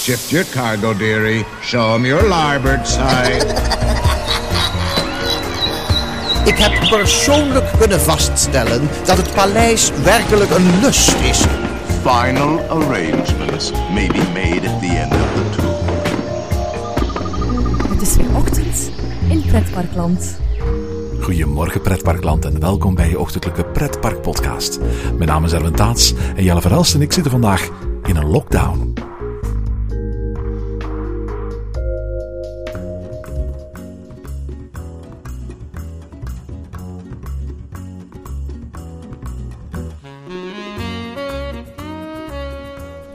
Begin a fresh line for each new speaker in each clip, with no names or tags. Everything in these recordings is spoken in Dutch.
Shift your cargo, dearie. Show 'em your larboard side.
Ik heb persoonlijk kunnen vaststellen dat het paleis werkelijk een lust is.
Final arrangements may be made at the end of the tour.
Het is weer ochtend in Pretparkland.
Goedemorgen pretparkland en welkom bij je ochtendelijke pretpark podcast. Mijn naam is Erwin Taats en Jelle Verhelst en ik zitten vandaag in een lockdown.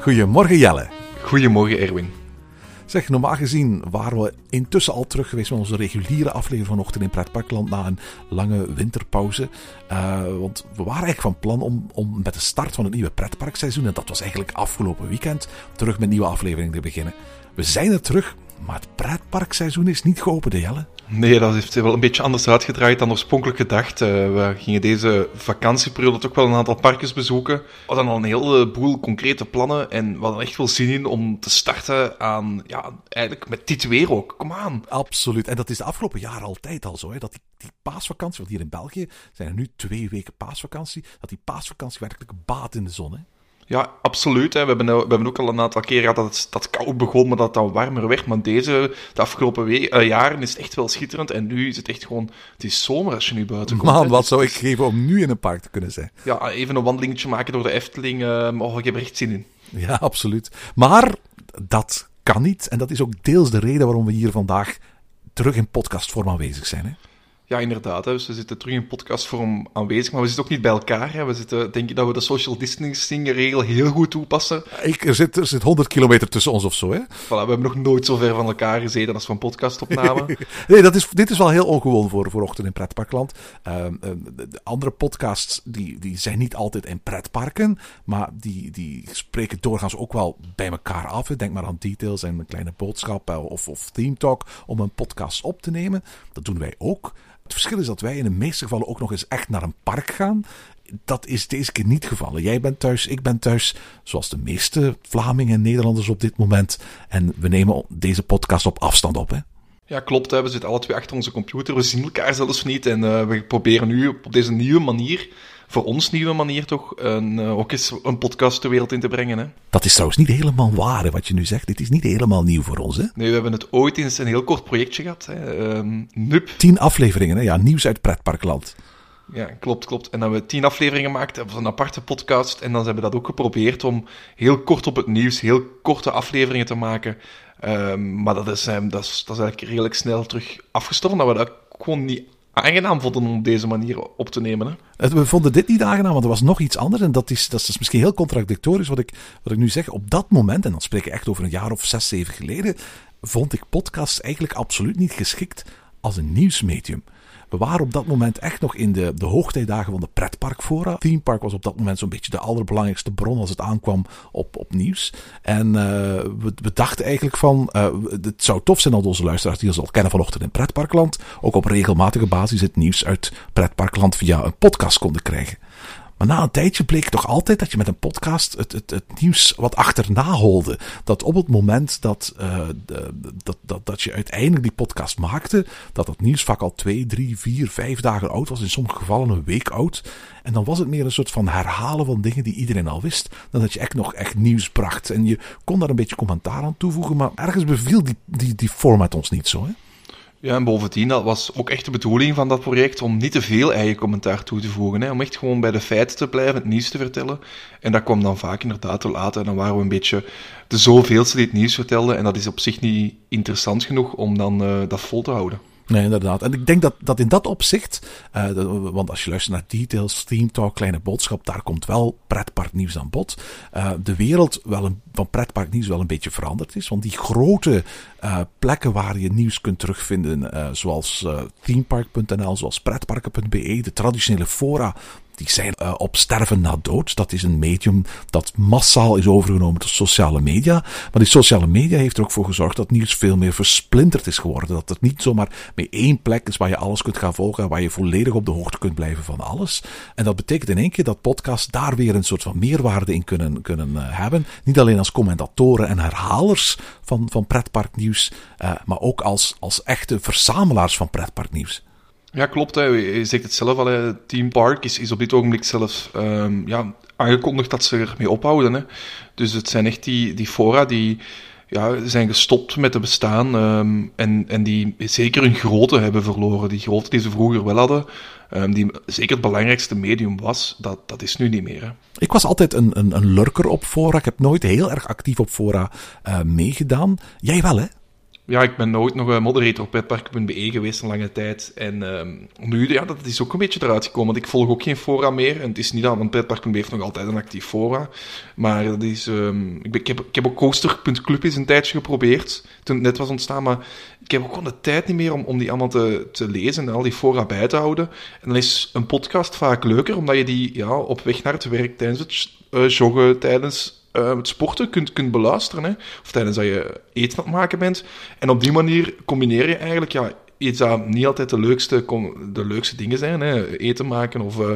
Goedemorgen Jelle.
Goedemorgen Erwin.
Zeg, normaal gezien waren we intussen al terug geweest met onze reguliere aflevering vanochtend in Pretparkland na een lange winterpauze. Uh, want we waren eigenlijk van plan om, om met de start van het nieuwe pretparkseizoen, en dat was eigenlijk afgelopen weekend, terug met nieuwe afleveringen te beginnen. We zijn er terug, maar het pretparkseizoen is niet geopend, Jelle.
Nee, dat heeft wel een beetje anders uitgedraaid dan oorspronkelijk gedacht. Uh, we gingen deze vakantieperiode toch wel een aantal parkjes bezoeken. We hadden al een heleboel concrete plannen en we hadden echt wel zin in om te starten aan, ja, eigenlijk met dit weer ook. Kom aan.
Absoluut. En dat is de afgelopen jaren altijd al zo, hè, dat die, die paasvakantie, want hier in België zijn er nu twee weken paasvakantie, dat die paasvakantie werkelijk baat in de zon, hè.
Ja, absoluut. Hè. We, hebben, we hebben ook al een aantal keer gehad dat het dat koud begon, maar dat het dan warmer werd. Maar deze, de afgelopen we uh, jaren, is echt wel schitterend. En nu is het echt gewoon, het is zomer als je nu buiten komt.
Man,
hè.
wat
Dus
zou ik
het
geven om nu in een park te kunnen zijn?
Ja, even een wandelingetje maken door de Efteling. Uh, oh, ik heb er echt zin in.
Ja, absoluut. Maar dat kan niet. En dat is ook deels de reden waarom we hier vandaag terug in podcastvorm aanwezig zijn. Hè?
Ja, inderdaad. Hè. Dus we zitten terug in podcastvorm aanwezig, maar we zitten ook niet bij elkaar. Hè. We zitten, denk ik dat we de social distancing regel heel goed toepassen.
Ik, er, zit, er zit 100 kilometer tussen ons of zo. Hè?
Voilà, we hebben nog nooit zo ver van elkaar gezeten als van podcastopname.
Nee, dat is, dit is wel heel ongewoon voor, voor Ochtend in Pretparkland. Ehm, ehm, de, de andere podcasts die, die zijn niet altijd in pretparken, maar die, die spreken doorgaans ook wel bij elkaar af. Denk maar aan Details en een kleine boodschap eh, of, of Theme Talk om een podcast op te nemen. Dat doen wij ook. Het verschil is dat wij in de meeste gevallen ook nog eens echt naar een park gaan. Dat is deze keer niet gevallen. Jij bent thuis, ik ben thuis, zoals de meeste Vlamingen en Nederlanders op dit moment. En we nemen deze podcast op afstand op. Hè?
Ja, klopt. Hè. We zitten alle twee achter onze computer. We zien elkaar zelfs niet. En uh, we proberen nu op deze nieuwe manier, voor ons nieuwe manier toch, een, uh, ook eens een podcast de wereld in te brengen. Hè.
Dat is trouwens niet helemaal waar, hè, wat je nu zegt. Dit is niet helemaal nieuw voor ons. Hè?
Nee, we hebben het ooit eens een heel kort projectje gehad. Hè. Um, NUP.
Tien afleveringen, hè? ja, nieuws uit pretparkland.
Ja, klopt, klopt. En dan hebben we tien afleveringen gemaakt, dat was een aparte podcast. En dan hebben we dat ook geprobeerd om heel kort op het nieuws, heel korte afleveringen te maken. Um, maar dat is, um, dat, is, dat is eigenlijk redelijk snel terug afgestorven, dat we dat gewoon niet aangenaam vonden om deze manier op te nemen. Hè?
We vonden dit niet aangenaam, want er was nog iets anders. En dat is, dat is misschien heel contradictorisch wat ik, wat ik nu zeg. Op dat moment, en dan spreek ik echt over een jaar of zes, zeven geleden, vond ik podcasts eigenlijk absoluut niet geschikt als een nieuwsmedium. We waren op dat moment echt nog in de, de hoogtijdagen van de pretparkfora. Theme Park was op dat moment zo'n beetje de allerbelangrijkste bron als het aankwam op, op nieuws. En uh, we, we, dachten eigenlijk van, uh, het zou tof zijn dat onze luisteraars die ons al kennen vanochtend in Pretparkland, ook op regelmatige basis het nieuws uit Pretparkland via een podcast konden krijgen. Maar na een tijdje bleek toch altijd dat je met een podcast het, het, het nieuws wat achterna holde. Dat op het moment dat, de, dat, dat, dat je uiteindelijk die podcast maakte, dat het nieuws vaak al twee, drie, vier, vijf dagen oud was. In sommige gevallen een week oud. En dan was het meer een soort van herhalen van dingen die iedereen al wist. Dan dat je echt nog echt nieuws bracht. En je kon daar een beetje commentaar aan toevoegen. Maar ergens beviel die, die, die format ons niet zo. Hè?
Ja, en bovendien, dat was ook echt de bedoeling van dat project om niet te veel eigen commentaar toe te voegen. Hè? Om echt gewoon bij de feiten te blijven, het nieuws te vertellen. En dat kwam dan vaak inderdaad te laat. En dan waren we een beetje de zoveelste die het nieuws vertelde. En dat is op zich niet interessant genoeg om dan uh, dat vol te houden.
Nee, inderdaad. En ik denk dat, dat in dat opzicht, dat, want als je luistert naar details, Theme Talk, Kleine Boodschap, daar komt wel pretparknieuws aan bod. Uh, de wereld wel een, van pretparknieuws wel een beetje veranderd is. Want die grote uh, plekken waar je nieuws kunt terugvinden, zoals themepark.nl, zoals pretparken.be, de traditionele fora, die zijn uh, op sterven na dood. Dat is een medium dat massaal is overgenomen door sociale media. Maar die sociale media heeft er ook voor gezorgd dat nieuws veel meer versplinterd is geworden. Dat het niet zomaar met één plek is waar je alles kunt gaan volgen en waar je volledig op de hoogte kunt blijven van alles. En dat betekent in één keer dat podcasts daar weer een soort van meerwaarde in kunnen, kunnen uh, hebben. Niet alleen als commentatoren en herhalers van, van pretparknieuws, uh, maar ook als, als echte verzamelaars van pretparknieuws.
Ja, klopt. Hè. Je zegt het zelf al. Hè. Team Park is, is op dit ogenblik zelfs um, ja, aangekondigd dat ze ermee ophouden. Hè. Dus het zijn echt die, die fora die ja, zijn gestopt met te bestaan um, en, en die zeker hun grootte hebben verloren. Die grootte die ze vroeger wel hadden, um, die zeker het belangrijkste medium was, dat, dat is nu niet meer. Hè.
Ik was altijd een, een, een lurker op fora. Ik heb nooit heel erg actief op fora uh, meegedaan. Jij wel, hè?
Ja, ik ben nooit nog een moderator op petpark.be geweest een lange tijd. En um, nu, ja, dat is ook een beetje eruit gekomen. Want ik volg ook geen fora meer. En het is niet dat, want petpark.be heeft nog altijd een actief fora. Maar dat is, um, ik, ik, heb, ik heb ook coaster.club eens een tijdje geprobeerd. Toen het net was ontstaan. Maar ik heb ook gewoon de tijd niet meer om, om die allemaal te, te lezen en al die fora bij te houden. En dan is een podcast vaak leuker, omdat je die ja, op weg naar het werk, tijdens het uh, joggen, tijdens uh, sporten kunt, kunt beluisteren. Hè? Of tijdens dat je eten aan het maken bent. En op die manier combineer je eigenlijk ja, iets dat niet altijd de leukste, de leukste dingen zijn. Hè? Eten maken of, uh,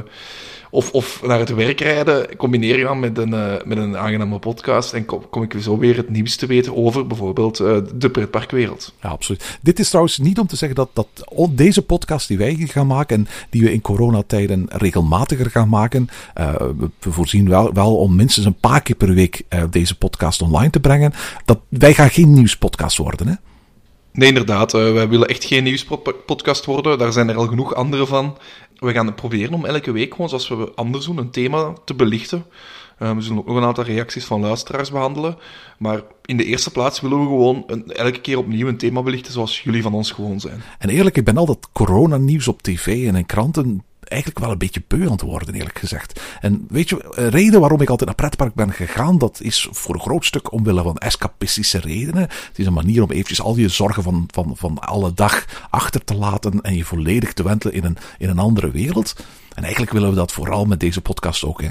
of, of naar het werk rijden. Combineer je dan met een, uh, met een aangename podcast. En kom, kom ik zo weer het nieuws te weten over bijvoorbeeld uh, de pretparkwereld.
Ja, absoluut. Dit is trouwens niet om te zeggen dat, dat deze podcast die wij gaan maken en die we in coronatijden regelmatiger gaan maken. we voorzien wel, wel om minstens een paar keer per week deze podcast online te brengen. Dat, wij gaan geen nieuwspodcast worden, hè?
Nee, inderdaad. Wij willen echt geen nieuwspodcast worden. Daar zijn er al genoeg andere van. We gaan proberen om elke week, gewoon zoals we anders doen, een thema te belichten. Uh, we zullen ook nog een aantal reacties van luisteraars behandelen. Maar in de eerste plaats willen we gewoon een, elke keer opnieuw een thema belichten zoals jullie van ons gewoon zijn.
En eerlijk, ik ben al dat coronanieuws op tv en in kranten eigenlijk wel een beetje beu aan het worden, eerlijk gezegd. En weet je, reden waarom ik altijd naar pretpark ben gegaan, dat is voor een groot stuk omwille van escapistische redenen. Het is een manier om eventjes al je zorgen van, van, van alle dag achter te laten en je volledig te wentelen in een, in een andere wereld. En eigenlijk willen we dat vooral met deze podcast ook, hè.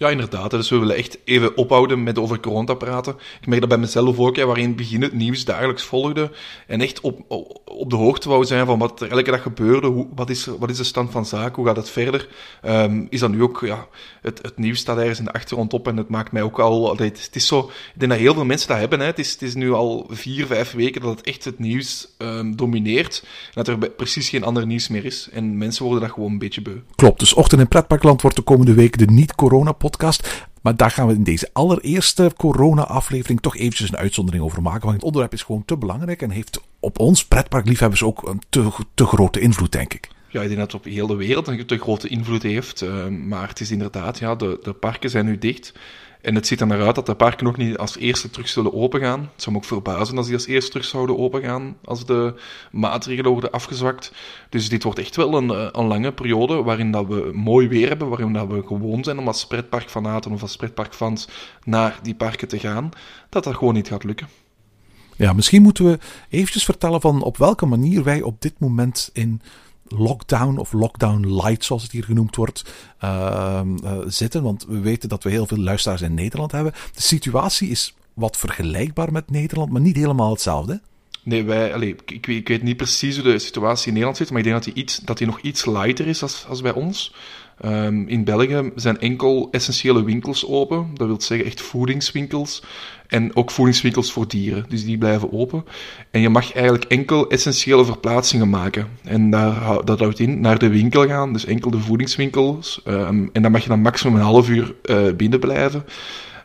Ja, inderdaad. Dus we willen echt even ophouden met over corona praten. Ik merk dat bij mezelf ook, hè, waarin begin het nieuws dagelijks volgde. En echt op, op de hoogte wou zijn van wat er elke dag gebeurde. Hoe, wat, is, wat is de stand van zaken? Hoe gaat het verder? Um, is dat nu ook, ja, het, het nieuws staat ergens in de achtergrond op en het maakt mij ook al... Het, het is zo, ik denk dat heel veel mensen dat hebben. Hè. Het, is, het is nu al vier, vijf weken dat het echt het nieuws um, domineert. En dat er precies geen ander nieuws meer is. En mensen worden dat gewoon een beetje beu.
Klopt. Dus Ochtend in Pretparkland wordt de komende week de niet-corona-podcast podcast. Maar daar gaan we in deze allereerste corona-aflevering toch eventjes een uitzondering over maken. Want het onderwerp is gewoon te belangrijk en heeft op ons pretparkliefhebbers ook een te, te grote invloed, denk ik.
Ja, ik denk dat het op heel de wereld een te grote invloed heeft. Uh, maar het is inderdaad, ja, de, de parken zijn nu dicht. En het ziet er naar uit dat de parken nog niet als eerste terug zullen opengaan. Het zou me ook verbazen als die als eerste terug zouden opengaan als de maatregelen worden afgezwakt. Dus dit wordt echt wel een, eh, een lange periode waarin dat we mooi weer hebben, waarin dat we gewoon zijn om als pretparkfanaten of als pretparkfans naar die parken te gaan, dat dat gewoon niet gaat lukken.
Ja, misschien moeten we eventjes vertellen van op welke manier wij op dit moment in lockdown of lockdown light, zoals het hier genoemd wordt, uh, uh, zitten. Want we weten dat we heel veel luisteraars in Nederland hebben. De situatie is wat vergelijkbaar met Nederland, maar niet helemaal hetzelfde.
Nee, wij, allez, ik, ik, weet, niet precies hoe de situatie in Nederland zit, maar ik denk dat die, iets, dat die nog iets lighter is als, als bij ons. Um, in België zijn enkel essentiële winkels open. Dat wil zeggen echt voedingswinkels. En ook voedingswinkels voor dieren. Dus die blijven open. En je mag eigenlijk enkel essentiële verplaatsingen maken. En daar, dat houdt in naar de winkel gaan. Dus enkel de voedingswinkels. Um, en dan mag je dan maximum een half uur uh, binnen blijven.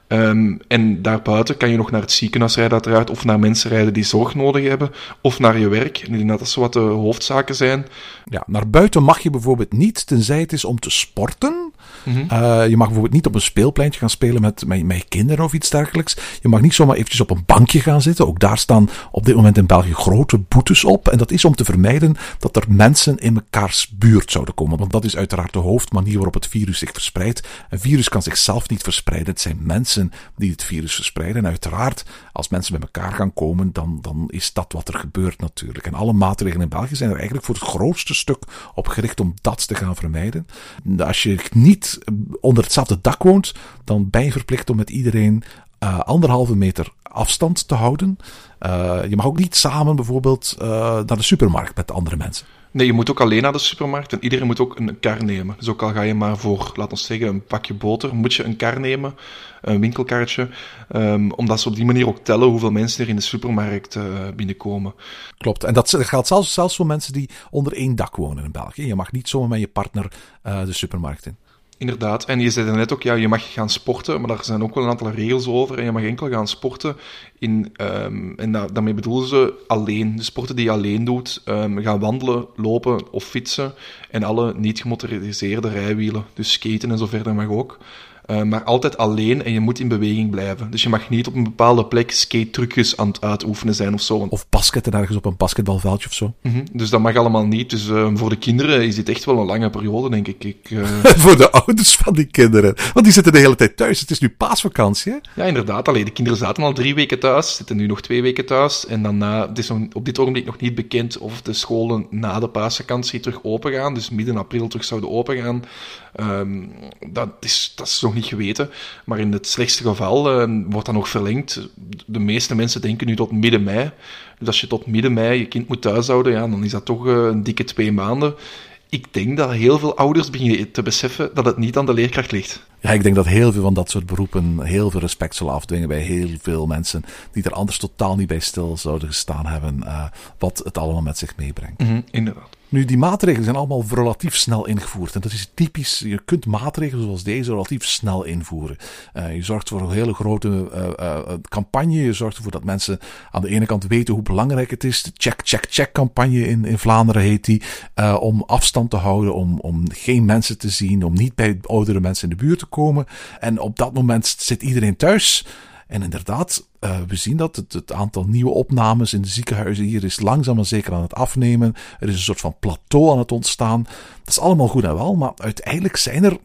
Um, en daarbuiten kan je nog naar het ziekenhuis rijden, uiteraard, of naar mensen rijden die zorg nodig hebben, of naar je werk. En ik denk dat dat zo wat de hoofdzaken zijn.
Ja, naar buiten mag je bijvoorbeeld niet, tenzij het is om te sporten. Uh, je mag bijvoorbeeld niet op een speelpleintje gaan spelen met, met, kinderen of iets dergelijks. Je mag niet zomaar eventjes op een bankje gaan zitten. Ook daar staan op dit moment in België grote boetes op. En dat is om te vermijden dat er mensen in mekaars buurt zouden komen. Want dat is uiteraard de hoofdmanier waarop het virus zich verspreidt. Een virus kan zichzelf niet verspreiden. Het zijn mensen die het virus verspreiden. En uiteraard, als mensen bij elkaar gaan komen, dan, dan is dat wat er gebeurt natuurlijk. En alle maatregelen in België zijn er eigenlijk voor het grootste stuk op gericht om dat te gaan vermijden. Als je niet onder hetzelfde dak woont, dan ben je verplicht om met iedereen uh, anderhalve meter afstand te houden. Uh, je mag ook niet samen bijvoorbeeld uh, naar de supermarkt met andere mensen.
Nee, je moet ook alleen naar de supermarkt en iedereen moet ook een kar nemen. Dus ook al ga je maar voor, laten we zeggen, een pakje boter, moet je een kar nemen, een winkelkarretje, um, omdat ze op die manier ook tellen hoeveel mensen er in de supermarkt uh, binnenkomen.
Klopt, en dat geldt zelfs, zelfs voor mensen die onder één dak wonen in België. Je mag niet zomaar met je partner uh, de supermarkt in.
Inderdaad, en je zei net ook, ja, je mag gaan sporten, maar daar zijn ook wel een aantal regels over. En je mag enkel gaan sporten in, um, en da daarmee bedoelen ze alleen. De sporten die je alleen doet, um, gaan wandelen, lopen of fietsen. En alle niet gemotoriseerde rijwielen, dus skaten en zo verder mag ook. Uh, maar altijd alleen en je moet in beweging blijven. Dus je mag niet op een bepaalde plek skate-trucjes aan het uitoefenen zijn of zo.
Of basketten ergens op een basketbalveldje of zo.
Mm -hmm. Dus dat mag allemaal niet. Dus uh, voor de kinderen is dit echt wel een lange periode, denk ik. ik uh...
voor de ouders van die kinderen. Want die zitten de hele tijd thuis. Het is nu paasvakantie, hè?
Ja, inderdaad. Allee, de kinderen zaten al drie weken thuis, zitten nu nog twee weken thuis. En dan het is op dit ogenblik nog niet bekend of de scholen na de paasvakantie terug open gaan. Dus midden april terug zouden open gaan. Um, dat, is, dat is nog niet geweten. Maar in het slechtste geval uh, wordt dat nog verlengd. De meeste mensen denken nu tot midden mei. Dus als je tot midden mei je kind moet thuishouden, ja, dan is dat toch uh, een dikke twee maanden. Ik denk dat heel veel ouders beginnen te beseffen dat het niet aan de leerkracht ligt.
Ja, ik denk dat heel veel van dat soort beroepen heel veel respect zullen afdwingen bij heel veel mensen die er anders totaal niet bij stil zouden gestaan hebben, uh, wat het allemaal met zich meebrengt.
Mm -hmm, inderdaad.
Nu, die maatregelen zijn allemaal relatief snel ingevoerd. En dat is typisch. Je kunt maatregelen zoals deze relatief snel invoeren. Uh, je zorgt voor een hele grote uh, uh, campagne. Je zorgt ervoor dat mensen aan de ene kant weten hoe belangrijk het is. De check, check, check campagne in, in Vlaanderen heet die. om afstand te houden, om, om geen mensen te zien, om niet bij oudere mensen in de buurt te komen. En op dat moment zit iedereen thuis. En inderdaad, uh, we zien dat het, het, aantal nieuwe opnames in de ziekenhuizen hier is langzaam maar zeker aan het afnemen. Er is een soort van plateau aan het ontstaan. Dat is allemaal goed en wel, maar uiteindelijk zijn er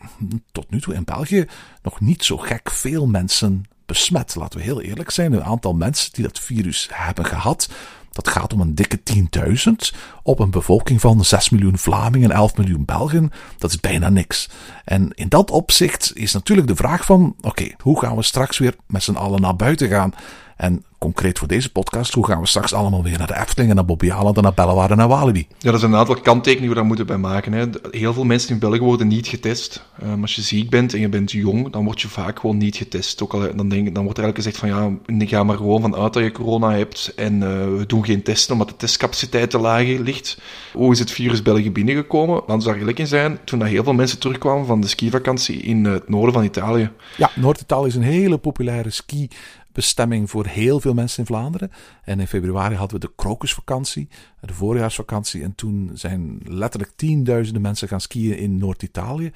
tot nu toe in België nog niet zo gek veel mensen besmet. Laten we heel eerlijk zijn. Een aantal mensen die dat virus hebben gehad, dat gaat om een dikke 10.000 op een bevolking van 6 miljoen Vlamingen en 11 miljoen Belgen. Dat is bijna niks. En in dat opzicht is natuurlijk de vraag van, oké, hoe gaan we straks weer met z'n allen naar buiten gaan? En concreet voor deze podcast, hoe gaan we straks allemaal weer naar de Efteling en naar Bobbejaanland en naar Bellewaarde en naar Walibi?
Ja, dat zijn een aantal kanttekeningen die we daar moeten bij maken. Hè. Heel veel mensen in België worden niet getest. Um, als je ziek bent en je bent jong, dan word je vaak gewoon niet getest. Ook al, dan, denk, dan wordt er eigenlijk gezegd van ja, ga maar gewoon vanuit dat je corona hebt en uh, we doen geen testen omdat de testcapaciteit te laag ligt. Hoe is het virus België binnengekomen? Laten we daar eerlijk in zijn, toen dat heel veel mensen terugkwamen van de skivakantie in het noorden van Italië.
Ja, Noord-Italië is een hele populaire ski bestemming voor heel veel mensen in Vlaanderen. En in februari hadden we de krokusvakantie, de voorjaarsvakantie. En toen zijn letterlijk tienduizenden mensen gaan skiën in Noord-Italië.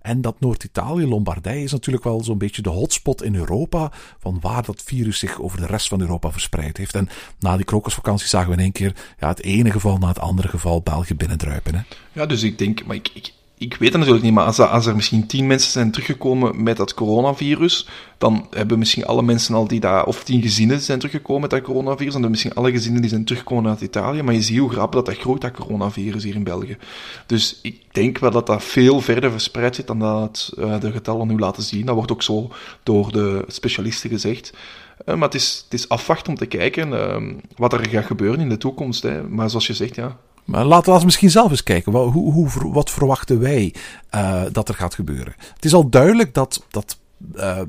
En dat Noord-Italië, Lombardije, is natuurlijk wel zo'n beetje de hotspot in Europa. van waar dat virus zich over de rest van Europa verspreid heeft. En na die krokusvakantie zagen we in één keer ja, het ene geval na het andere geval België binnendruipen. Hè?
Ja, dus ik denk, maar ik, ik, ik weet het natuurlijk niet, maar als, er misschien tien mensen zijn teruggekomen met dat coronavirus, dan hebben misschien alle mensen al die daar, of tien gezinnen zijn teruggekomen met dat coronavirus, dan hebben misschien alle gezinnen die zijn teruggekomen uit Italië, maar je ziet hoe grappig dat dat groeit, dat coronavirus hier in België. Dus ik denk wel dat dat veel verder verspreid zit dan dat uh, de getallen nu laten zien. Dat wordt ook zo door de specialisten gezegd. Uh, maar het is, het is afwachten om te kijken uh, wat er gaat gebeuren in de toekomst. Hè. Maar zoals je zegt, ja,
maar laten we misschien zelf eens kijken. Hoe, hoe, wat verwachten wij uh, dat er gaat gebeuren? Het is al duidelijk dat, dat uh,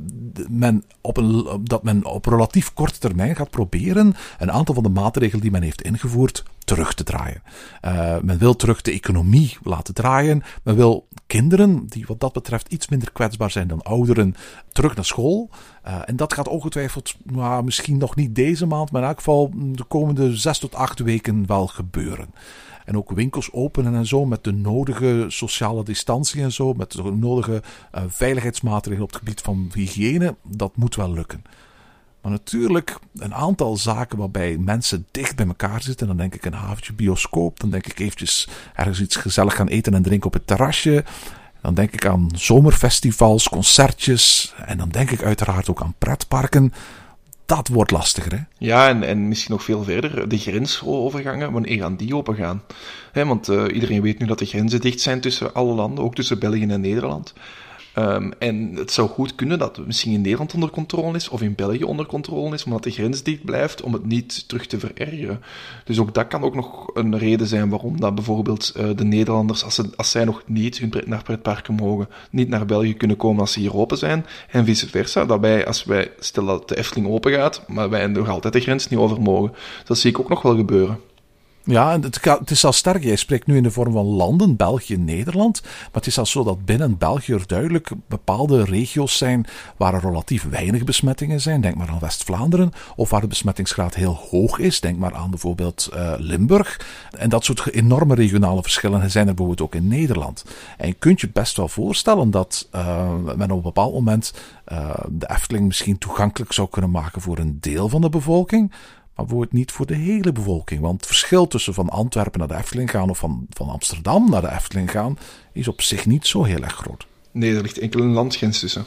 men op een, dat men op relatief korte termijn gaat proberen een aantal van de maatregelen die men heeft ingevoerd terug te draaien. Uh, men wil terug de economie laten draaien. Men wil kinderen, die wat dat betreft iets minder kwetsbaar zijn dan ouderen, terug naar school. Uh, en dat gaat ongetwijfeld, nou, misschien nog niet deze maand, maar in elk geval de komende zes tot acht weken wel gebeuren. En ook winkels openen en zo met de nodige sociale distantie en zo, met de nodige uh, veiligheidsmaatregelen op het gebied van hygiëne, dat moet wel lukken. Maar natuurlijk, een aantal zaken waarbij mensen dicht bij elkaar zitten. Dan denk ik een haventje bioscoop. Dan denk ik eventjes ergens iets gezellig gaan eten en drinken op het terrasje. Dan denk ik aan zomerfestivals, concertjes. En dan denk ik uiteraard ook aan pretparken. Dat wordt lastiger, hè?
Ja, en, en misschien nog veel verder. De grensovergangen, wanneer gaan die open gaan? want uh, iedereen weet nu dat de grenzen dicht zijn tussen alle landen, ook tussen België en Nederland. Um, en het zou goed kunnen dat het misschien in Nederland onder controle is, of in België onder controle is, maar dat de grens dicht blijft om het niet terug te verergeren. Dus ook dat kan ook nog een reden zijn waarom dat bijvoorbeeld uh, de Nederlanders, als, ze, als zij nog niet hun pret, naar pretparken mogen, niet naar België kunnen komen als ze hier open zijn, en vice versa. Dat wij, als wij, stel dat de Efteling open gaat, maar wij nog altijd de grens niet over mogen. Dat zie ik ook nog wel gebeuren.
Ja, het, het is al sterk. Jij spreekt nu in de vorm van landen, België, Nederland. Maar het is al zo dat binnen België er duidelijk bepaalde regio's zijn waar er relatief weinig besmettingen zijn. Denk maar aan West-Vlaanderen. Of waar de besmettingsgraad heel hoog is. Denk maar aan bijvoorbeeld uh, Limburg. En dat soort enorme regionale verschillen zijn er bijvoorbeeld ook in Nederland. En je kunt je best wel voorstellen dat uh, men op een bepaald moment uh, de Efteling misschien toegankelijk zou kunnen maken voor een deel van de bevolking wordt niet voor de hele bevolking. Want het verschil tussen van Antwerpen naar de Efteling gaan of van, van Amsterdam naar de Efteling gaan, is op zich niet zo heel erg groot.
Nee, er ligt enkel een landgrens tussen.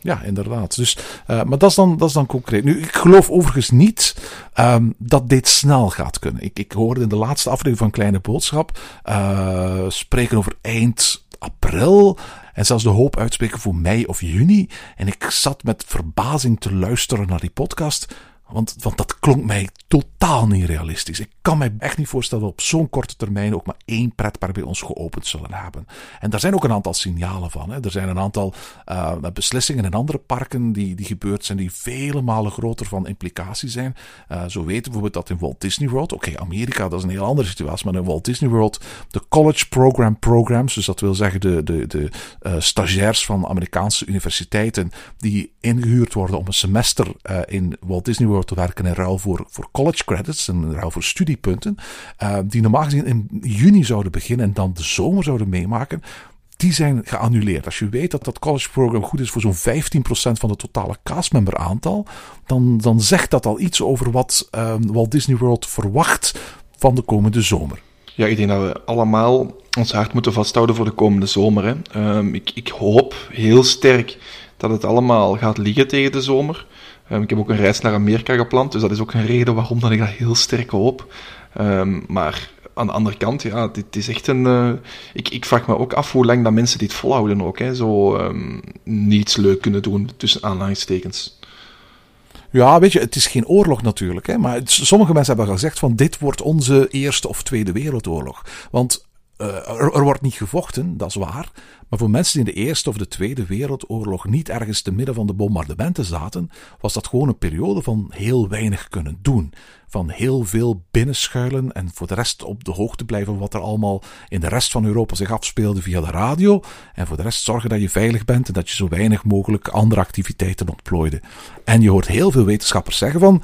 Ja, inderdaad. Dus, uh, maar dat is, dan, dat is dan concreet. Nu, ik geloof overigens niet um, dat dit snel gaat kunnen. Ik, ik hoorde in de laatste aflevering van Kleine Boodschap uh, spreken over eind april. En zelfs de hoop uitspreken voor mei of juni. En ik zat met verbazing te luisteren naar die podcast. Want, want dat klonk mij totaal niet realistisch. Ik kan mij echt niet voorstellen dat we op zo'n korte termijn ook maar één pretpark bij ons geopend zullen hebben. En daar zijn ook een aantal signalen van. Hè. Er zijn een aantal uh, beslissingen in andere parken die, die gebeurd zijn, die vele malen groter van implicatie zijn. Uh, zo weten we bijvoorbeeld dat in Walt Disney World, oké, Amerika, dat is een heel andere situatie, maar in Walt Disney World de college program programs, dus dat wil zeggen de, de, de uh, stagiairs van Amerikaanse universiteiten die ingehuurd worden om een semester in Walt Disney World te werken in ruil voor, voor college credits en ruil voor studiepunten, uh, die normaal gezien in juni zouden beginnen en dan de zomer zouden meemaken, die zijn geannuleerd. Als je weet dat dat college program goed is voor zo'n 15% van het totale castmember aantal, dan, dan zegt dat al iets over wat uh, Walt Disney World verwacht van de komende zomer.
Ja, ik denk dat we allemaal ons hart moeten vasthouden voor de komende zomer. Hè. Um, ik, ik hoop heel sterk dat het allemaal gaat liggen tegen de zomer. Um, ik heb ook een reis naar Amerika gepland, dus dat is ook een reden waarom dat ik dat heel sterk hoop. Um, maar aan de andere kant, ja, dit is echt een... Uh, ik, ik vraag me ook af hoe lang dat mensen dit volhouden ook. Hè. Zo um, niets leuk kunnen doen, tussen aanhalingstekens.
Ja, weet je, het is geen oorlog natuurlijk. Hè, maar sommige mensen hebben gezegd van dit wordt onze Eerste of Tweede Wereldoorlog. Want er, er, wordt niet gevochten, dat is waar. Maar voor mensen die in de Eerste of de Tweede Wereldoorlog niet ergens te midden van de bombardementen zaten, was dat gewoon een periode van heel weinig kunnen doen. Van heel veel binnenschuilen en voor de rest op de hoogte blijven wat er allemaal in de rest van Europa zich afspeelde via de radio. En voor de rest zorgen dat je veilig bent en dat je zo weinig mogelijk andere activiteiten ontplooide. En je hoort heel veel wetenschappers zeggen van,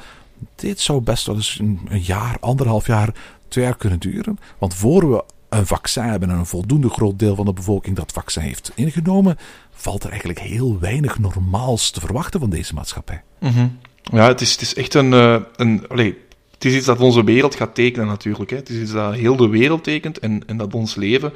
dit zou best wel eens een, een jaar, anderhalf jaar, twee jaar kunnen duren. Want voor we een vaccin hebben en een voldoende groot deel van de bevolking dat vaccin heeft ingenomen, valt er eigenlijk heel weinig normaals te verwachten van deze maatschappij.
-hmm. Ja, het is, het is echt een. Uh, een het is iets dat onze wereld gaat tekenen, natuurlijk. Hè. Het is iets dat heel de wereld tekent en, en dat ons leven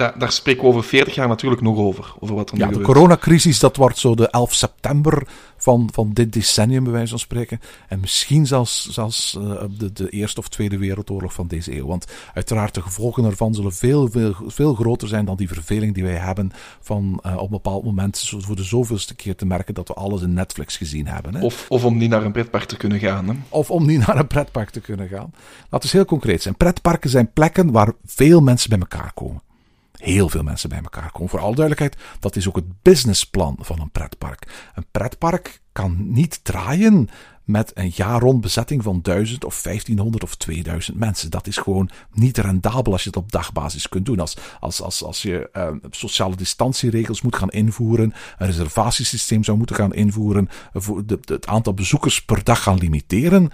daar, daar spreken we over 40 jaar natuurlijk nog over. over wat er
ja, de coronacrisis, dat wordt zo de 11 september van, van dit decennium, bij wijze van spreken. En misschien zelfs, zelfs uh, de, de Eerste of Tweede Wereldoorlog van deze eeuw. Want uiteraard, de gevolgen ervan zullen veel, veel, veel groter zijn dan die verveling die wij hebben van uh, op een bepaald moment voor de zoveelste keer te merken dat we alles in Netflix gezien hebben. Hè.
Of, of om niet naar een pretpark te kunnen gaan. Hè.
Of om niet naar een pretpark te kunnen gaan. Laten we heel concreet zijn. Pretparken zijn plekken waar veel mensen bij elkaar komen heel veel mensen bij elkaar komen. Voor alle duidelijkheid, dat is ook het businessplan van een pretpark. Een pretpark kan niet draaien met een jaar rond bezetting van 1000 of 1500 of 2000 mensen. Dat is gewoon niet rendabel als je het op dagbasis kunt doen. Als, als, als, als je uh, sociale distantieregels moet gaan invoeren, een reservatiesysteem zou moeten gaan invoeren, voor het aantal bezoekers per dag gaan limiteren,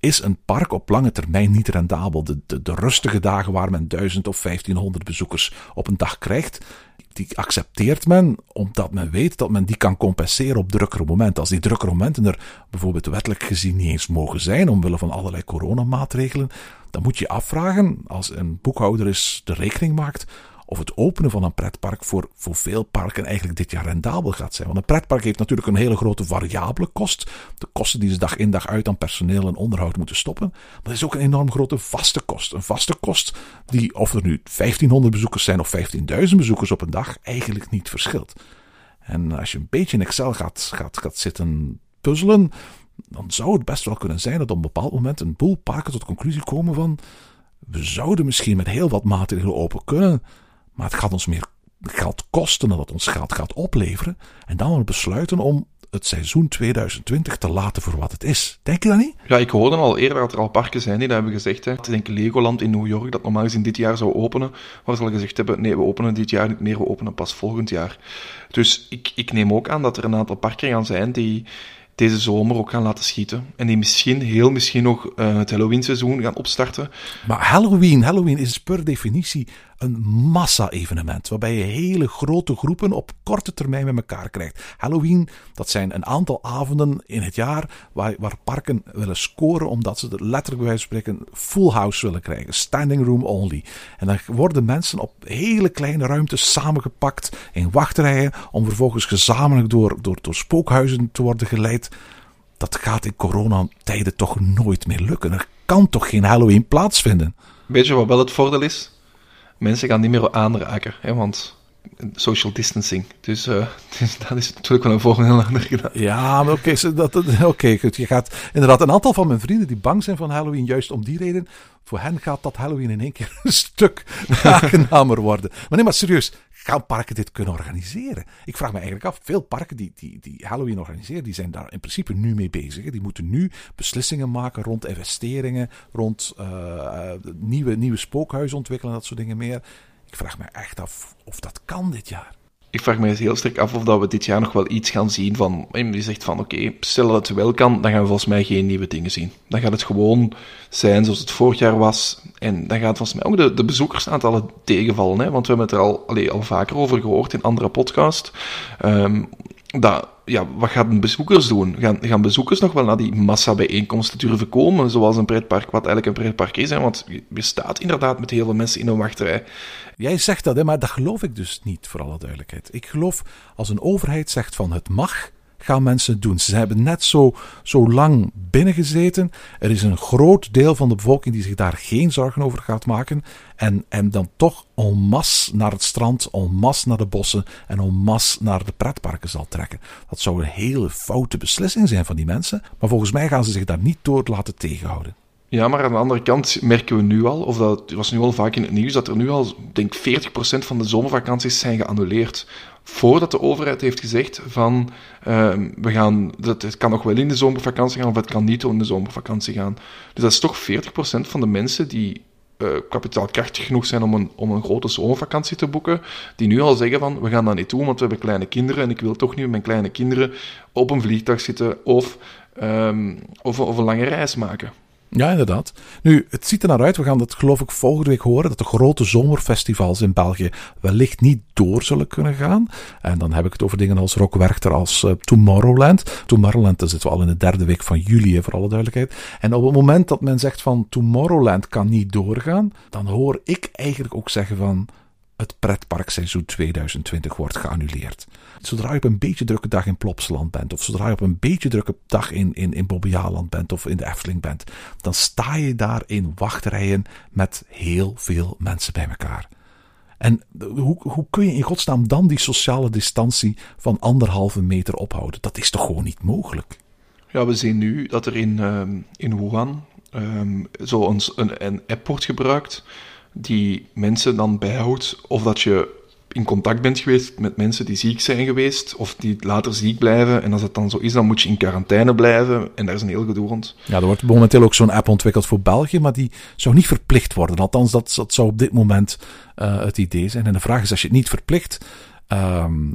is een park op lange termijn niet rendabel. De, de, rustige dagen waar men 1000 of 1500 bezoekers op een dag krijgt, die accepteert men omdat men weet dat men die kan compenseren op drukkere momenten. Als die drukkere momenten er bijvoorbeeld wettelijk gezien niet eens mogen zijn, omwille van allerlei coronamaatregelen, dan moet je afvragen, als een boekhouder is de rekening maakt, of het openen van een pretpark voor, voor veel parken eigenlijk dit jaar rendabel gaat zijn. Want een pretpark heeft natuurlijk een hele grote variabele kost. De kosten die ze dag in dag uit aan personeel en onderhoud moeten stoppen. Maar er is ook een enorm grote vaste kost. Een vaste kost die, of er nu 1500 bezoekers zijn of 15.000 bezoekers op een dag, eigenlijk niet verschilt. En als je een beetje in Excel gaat, gaat, gaat zitten puzzelen, dan zou het best wel kunnen zijn dat op een bepaald moment een boel parken tot de conclusie komen van we zouden misschien met heel wat maatregelen open kunnen, maar het gaat ons meer geld kosten dan dat ons geld gaat opleveren. En dan we besluiten om het seizoen 2020 te laten voor wat het is. Denk je dat niet?
Ja, ik hoorde al eerder dat er al parken zijn die dat hebben gezegd. Hè. Is denk ik Legoland in New York dat normaal gezien dit jaar zou openen. Waar ze al gezegd hebben, nee, we openen dit jaar niet meer, we openen pas volgend jaar. Dus ik, ik neem ook aan dat er een aantal parken gaan zijn die deze zomer ook gaan laten schieten. En die misschien, heel misschien nog uh, het Halloween-seizoen gaan opstarten.
Maar Halloween, Halloween is per definitie een massa-evenement. Waarbij je hele grote groepen op korte termijn met elkaar krijgt. Halloween, dat zijn een aantal avonden in het jaar waar, waar parken willen scoren. Omdat ze letterlijk bij wijze van spreken full house willen krijgen. Standing room only. En dan worden mensen op hele kleine ruimtes samengepakt in wachtrijen. Om vervolgens gezamenlijk door, door, door spookhuizen te worden geleid. Dat gaat in coronatijden toch nooit meer lukken. Er kan toch geen Halloween plaatsvinden?
Weet je wat wel het voordeel is? Mensen gaan niet meer aanraken, hè, want social distancing. Dus, uh, dus dat is natuurlijk wel een aan gedaan.
Ja, maar oké, goed. Je gaat inderdaad een aantal van mijn vrienden die bang zijn van Halloween, juist om die reden, voor hen gaat dat Halloween in één keer een stuk aangenamer worden. Maar nee, maar serieus, gaan parken dit kunnen organiseren? Ik vraag me eigenlijk af, veel parken die, die, die Halloween organiseren, die zijn daar in principe nu mee bezig. Die moeten nu beslissingen maken rond investeringen, rond uh, nieuwe, nieuwe spookhuizen ontwikkelen, dat soort dingen meer. Ik vraag me echt af of dat kan dit jaar
ik vraag me heel sterk af of dat we dit jaar nog wel iets gaan zien van, je zegt van oké, stel dat het wel kan, dan gaan we volgens mij geen nieuwe dingen zien. Dan gaat het gewoon zijn zoals het vorig jaar was. En dan gaat volgens mij ook de, de bezoekersaantallen tegenvallen. Hè? Want we hebben het er al, allee, al vaker over gehoord in andere podcasts. Um, dat, ja, wat gaan bezoekers doen? Gaan, gaan bezoekers nog wel naar die massa-bijeenkomsten durven komen, zoals een pretpark, wat eigenlijk een pretpark is? Hè? Want je staat inderdaad met heel veel mensen in een wachtrij.
Jij zegt dat, hè, maar dat geloof ik dus niet, voor alle duidelijkheid. Ik geloof als een overheid zegt van het mag, gaan mensen doen. Ze hebben net zo, zo lang binnengezeten. Er is een groot deel van de bevolking die zich daar geen zorgen over gaat maken. En, en dan toch en masse naar het strand, en masse naar de bossen en en masse naar de pretparken zal trekken. Dat zou een hele foute beslissing zijn van die mensen. Maar volgens mij gaan ze zich daar niet door laten tegenhouden.
Ja, maar aan de andere kant merken we nu al, of dat was nu al vaak in het nieuws, dat er nu al, denk 40% van de zomervakanties zijn geannuleerd. Voordat de overheid heeft gezegd van, uh, we gaan, dat, het kan nog wel in de zomervakantie gaan, of het kan niet in de zomervakantie gaan. Dus dat is toch 40% van de mensen die uh, kapitaalkrachtig genoeg zijn om een, om een grote zomervakantie te boeken, die nu al zeggen van, we gaan dat niet doen, want we hebben kleine kinderen en ik wil toch niet met mijn kleine kinderen op een vliegtuig zitten of, um, of, of een lange reis maken.
Ja, inderdaad. Nu, het ziet er naar uit. We gaan dat geloof ik volgende week horen. Dat de grote zomerfestivals in België wellicht niet door zullen kunnen gaan. En dan heb ik het over dingen als Rock Werchter, als uh, Tomorrowland. Tomorrowland, dan zitten we al in de derde week van juli, voor alle duidelijkheid. En op het moment dat men zegt van Tomorrowland kan niet doorgaan, dan hoor ik eigenlijk ook zeggen van het pretparkseizoen 2020 wordt geannuleerd. Zodra je op een beetje drukke dag in Plopsland bent, of zodra je op een beetje drukke dag in, in, in bent, of in de Efteling bent, dan sta je daar in wachtrijen met heel veel mensen bij elkaar. En hoe, hoe kun je in godsnaam dan die sociale distantie van anderhalve meter ophouden? Dat is toch gewoon niet mogelijk?
Ja, we zien nu dat er in, um, in Wuhan um, zo een, een, een app wordt gebruikt die mensen dan bijhoudt of dat je in contact bent geweest met mensen die ziek zijn geweest of die later ziek blijven. En als dat dan zo is, dan moet je in quarantaine blijven. En daar is een heel gedoe rond.
Ja, er wordt momenteel ook zo'n app ontwikkeld voor België, maar die zou niet verplicht worden. Althans, dat, dat zou op dit moment uh, het idee zijn. En de vraag is, als je het niet verplicht, um,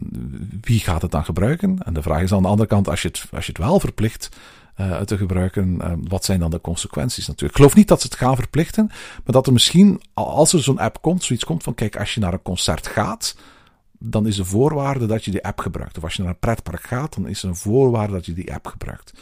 wie gaat het dan gebruiken? En de vraag is aan de andere kant, als je het, als je het wel verplicht, uh, te gebruiken. Uh, wat zijn dan de consequenties natuurlijk? Ik geloof niet dat ze het gaan verplichten, maar dat er misschien, als er zo'n app komt, zoiets komt van: kijk, als je naar een concert gaat, dan is de voorwaarde dat je die app gebruikt. Of als je naar een pretpark gaat, dan is er een voorwaarde dat je die app gebruikt.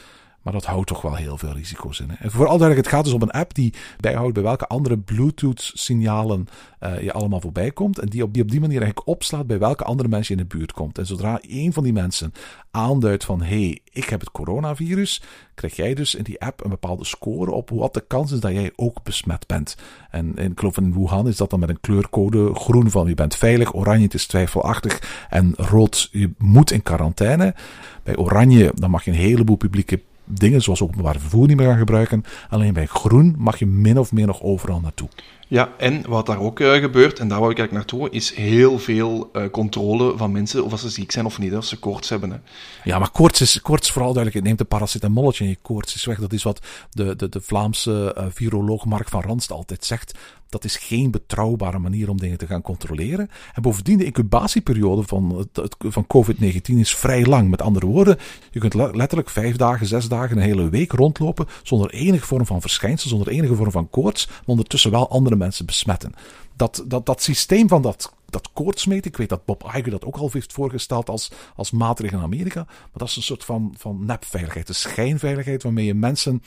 Maar dat houdt toch wel heel veel risico's in. Hè? En vooral duidelijk, het gaat dus om een app die bijhoudt bij welke andere Bluetooth-signalen uh, je allemaal voorbij komt. En die op, die op die manier eigenlijk opslaat bij welke andere mensen je in de buurt komt. En zodra een van die mensen aanduidt van hé, hey, ik heb het coronavirus, krijg jij dus in die app een bepaalde score op wat de kans is dat jij ook besmet bent. En ik geloof in Wuhan is dat dan met een kleurcode groen van je bent veilig, oranje het is twijfelachtig en rood je moet in quarantaine. Bij oranje dan mag je een heleboel publieke dingen zoals openbaar vervoer niet meer gaan gebruiken. Alleen bij groen mag je min of meer nog overal naartoe.
Ja, en wat daar ook uh, gebeurt, en daar wou ik eigenlijk naartoe, is heel veel uh, controle van mensen of als ze ziek zijn of niet, of ze koorts hebben. Hè.
Ja, maar koorts is koorts vooral duidelijk. Neemt een paracetamolletje en je koorts is weg. Dat is wat de, de, de Vlaamse uh, viroloog Mark van Ranst altijd zegt. Dat is geen betrouwbare manier om dingen te gaan controleren. En bovendien, de incubatieperiode van, van COVID-19 is vrij lang. Met andere woorden, je kunt letterlijk vijf dagen, zes dagen, een hele week rondlopen zonder enige vorm van verschijnsel, zonder enige vorm van koorts, maar ondertussen wel andere mensen besmetten. Dat, dat, dat systeem van dat, dat koortsmeten, ik weet dat Bob Iger dat ook al heeft voorgesteld als, als maatregel in Amerika, maar dat is een soort van, van nepveiligheid, een schijnveiligheid waarmee je mensen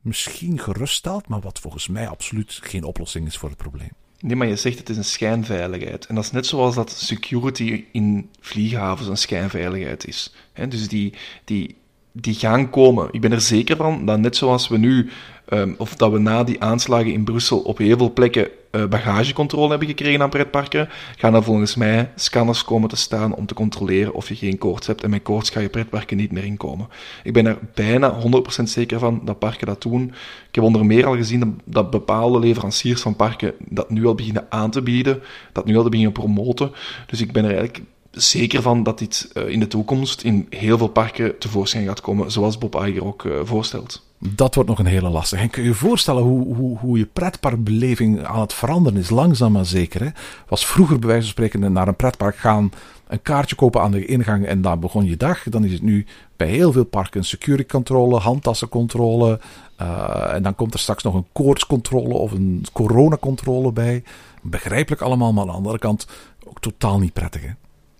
misschien geruststelt, maar wat volgens mij absoluut geen oplossing is voor het probleem.
Nee, maar je zegt het is een schijnveiligheid. En dat is net zoals dat security in vlieghavens een schijnveiligheid is. dus die, die, die gaan komen. Ik ben er zeker van dat net zoals we nu Um, of dat we na die aanslagen in Brussel op heel veel plekken uh, bagagecontrole hebben gekregen aan pretparken, gaan er volgens mij scanners komen te staan om te controleren of je geen koorts hebt. En met koorts ga je pretparken niet meer inkomen. Ik ben er bijna 100% zeker van dat parken dat doen. Ik heb onder meer al gezien dat, dat, bepaalde leveranciers van parken dat nu al beginnen aan te bieden, dat nu al beginnen promoten. Dus ik ben er eigenlijk zeker van dat dit uh, in de toekomst in heel veel parken tevoorschijn gaat komen, zoals Bob Iger ook uh, voorstelt.
Dat wordt nog een hele lastige. En kun je je voorstellen hoe, hoe, hoe je pretparkbeleving aan het veranderen is, langzaam maar zeker. Hè? Was vroeger bij wijze van spreken naar een pretpark gaan, een kaartje kopen aan de ingang en daar begon je dag. Dan is het nu bij heel veel parken security controle, handtassencontrole. Uh, en dan komt er straks nog een koortscontrole of een coronacontrole bij. Begrijpelijk allemaal, maar aan de andere kant ook totaal niet prettig. Hè?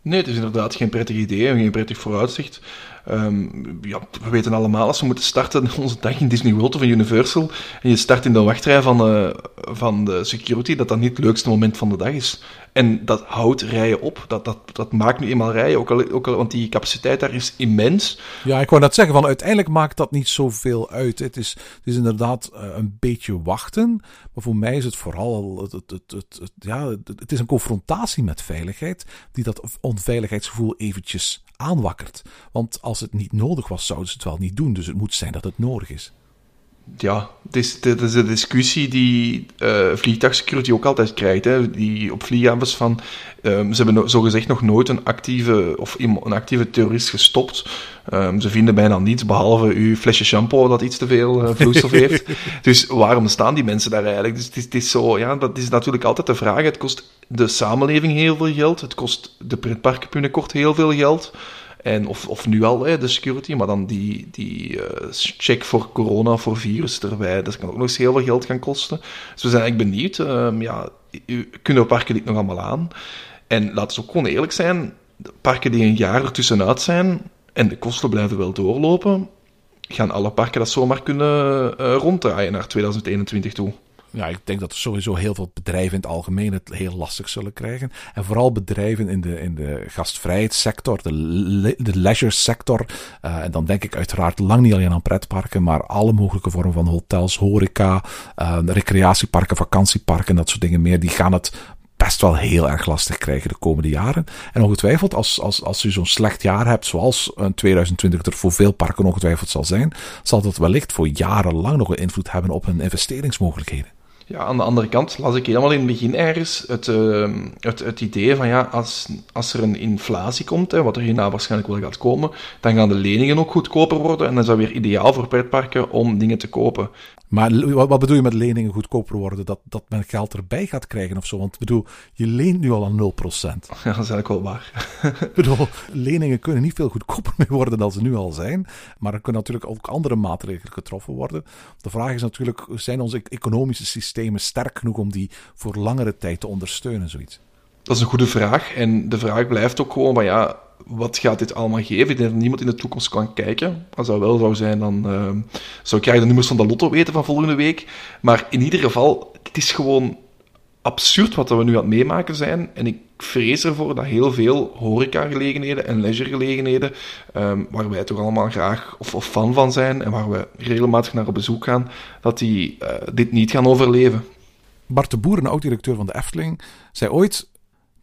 Nee, het is inderdaad geen prettig idee en geen prettig vooruitzicht. Um, ja, we weten allemaal, als we moeten starten onze dag in Disney World of Universal, en je start in de wachtrij van, uh, van de security, dat dat niet het leukste moment van de dag is. En dat houdt rijen op. Dat, dat, dat maakt nu eenmaal rijen, ook al, ook al, want die capaciteit daar is immens.
Ja, ik wou net zeggen, van uiteindelijk maakt dat niet zoveel uit. Het is, het is inderdaad uh, een beetje wachten. Maar voor mij is het vooral, het, het, het, het, ja, het is een confrontatie met veiligheid, die dat onveiligheidsgevoel eventjes aanwakkert. Want als het niet nodig was, zouden ze het wel niet doen. Dus het moet zijn dat het nodig is.
Ja, het is, een discussie die uh, vliegtuigsecurity ook altijd krijgt. Hè. Die op vlieghavens van, um, ze hebben zogezegd nog nooit een actieve, of een actieve terrorist gestopt. Um, ze vinden bijna niets, behalve uw flesje shampoo dat iets te veel uh, vloeistof heeft. dus waarom staan die mensen daar eigenlijk? Dus het is, het is, zo, ja, dat is natuurlijk altijd de vraag. Het kost de samenleving heel veel geld. Het kost de pretparken binnenkort heel veel geld. En of, of nu al hè, de security, maar dan die, die uh, check voor corona, voor virus erbij. Dat kan ook nog eens heel veel geld gaan kosten. Dus we zijn eigenlijk benieuwd. Um, ja, kunnen parken dit nog allemaal aan? En laten we ook gewoon eerlijk zijn. Parken die een jaar ertussenuit zijn en de kosten blijven wel doorlopen, gaan alle parken dat zomaar kunnen uh, ronddraaien naar 2021 toe
ja, ik denk dat sowieso heel veel bedrijven in het algemeen het heel lastig zullen krijgen. En vooral bedrijven in de, in de gastvrijheidssector, de, de leisure sector. Uh, en dan denk ik uiteraard lang niet alleen aan pretparken, maar alle mogelijke vormen van hotels, horeca, uh, recreatieparken, vakantieparken, dat soort dingen meer. Die gaan het best wel heel erg lastig krijgen de komende jaren. En ongetwijfeld, als, als, als u zo'n slecht jaar hebt, zoals een 2020 er voor veel parken ongetwijfeld zal zijn, zal dat wellicht voor jarenlang nog een invloed hebben op hun investeringsmogelijkheden.
Ja, aan de andere kant las ik helemaal in het begin ergens het, uh, het, het idee van ja, als, als er een inflatie komt, hè, wat er hierna waarschijnlijk wel gaat komen, dan gaan de leningen ook goedkoper worden en dat is dat weer ideaal voor pretparken om dingen te kopen.
Maar wat bedoel je met leningen goedkoper worden? Dat, dat men geld erbij gaat krijgen of zo? Want ik bedoel, je leent nu al aan 0%.
Ja, dat is eigenlijk wel waar.
Ik bedoel, leningen kunnen niet veel goedkoper mee worden dan ze nu al zijn. Maar er kunnen natuurlijk ook andere maatregelen getroffen worden. De vraag is natuurlijk, zijn onze economische systemen sterk genoeg om die voor langere tijd te ondersteunen, zoiets?
Dat is een goede vraag. En de vraag blijft ook gewoon van ja, wat gaat dit allemaal geven? Ik denk dat niemand in de toekomst kan kijken. Als dat wel zou zijn, dan eh, zou ik graag de nummers van de lotto weten van volgende week. Maar in ieder geval, het is gewoon absurd wat we nu aan het meemaken zijn. En ik vrees ervoor dat heel veel horecagelegenheden en leisuregelegenheden, ehm, waar wij toch allemaal graag of, of fan van zijn en waar we regelmatig naar op bezoek gaan, dat die eh, dit niet gaan overleven.
Bart de Boer, een oud-directeur van de Efteling, zei ooit...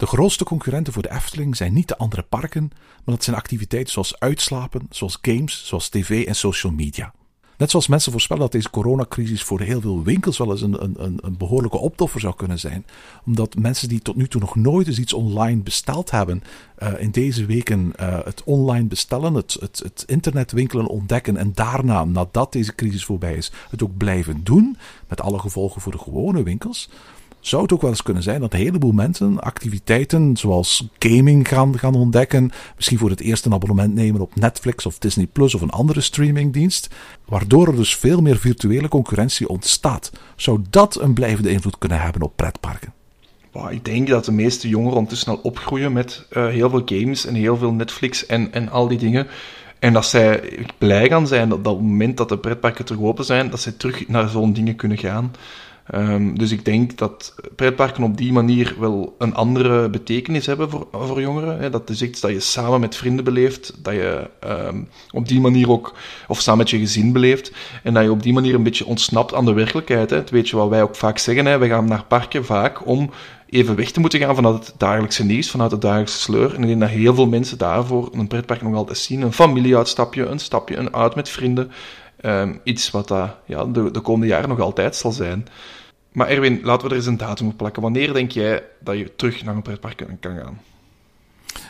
De grootste concurrenten voor de Efteling zijn niet de andere parken, maar dat zijn activiteiten zoals uitslapen, zoals games, zoals tv en social media. Net zoals mensen voorspellen dat deze coronacrisis voor heel veel winkels wel eens een, een, een, behoorlijke optoffer zou kunnen zijn. Omdat mensen die tot nu toe nog nooit eens iets online besteld hebben, eh, in deze weken eh, het online bestellen, het, het, het internetwinkelen ontdekken en daarna, nadat deze crisis voorbij is, het ook blijven doen, met alle gevolgen voor de gewone winkels zou het ook wel eens kunnen zijn dat een heleboel mensen activiteiten zoals gaming gaan, gaan ontdekken. Misschien voor het eerst een abonnement nemen op Netflix of Disney Plus of een andere streamingdienst. Waardoor er dus veel meer virtuele concurrentie ontstaat. Zou dat een blijvende invloed kunnen hebben op pretparken?
Ik denk dat de meeste jongeren ondertussen al opgroeien met eh, heel veel games en heel veel Netflix en, en al die dingen. En dat zij blij gaan zijn dat op het moment dat de pretparken terug open zijn, dat zij terug naar zo'n dingen kunnen gaan. Ehm, dus ik denk dat pretparken op die manier wel een andere betekenis hebben voor, voor jongeren. Hè. Dat is iets dat je samen met vrienden beleeft, dat je ehm, op die manier ook, of samen met je gezin beleeft, en dat je op die manier een beetje ontsnapt aan de werkelijkheid. Hè. Het weet je wat wij ook vaak zeggen, hè. we gaan naar parken vaak om even weg te moeten gaan vanuit het dagelijkse nieuws, vanuit de dagelijkse sleur. En ik denk dat heel veel mensen daarvoor een pretpark nog altijd zien. Een familieuitstapje, een stapje, een uit met vrienden. Ehm, iets wat dat, ja, de, de komende jaren nog altijd zal zijn. Maar Erwin, laten we er eens een datum op plakken. Wanneer denk jij dat je terug naar een pretpark kan- kan gaan?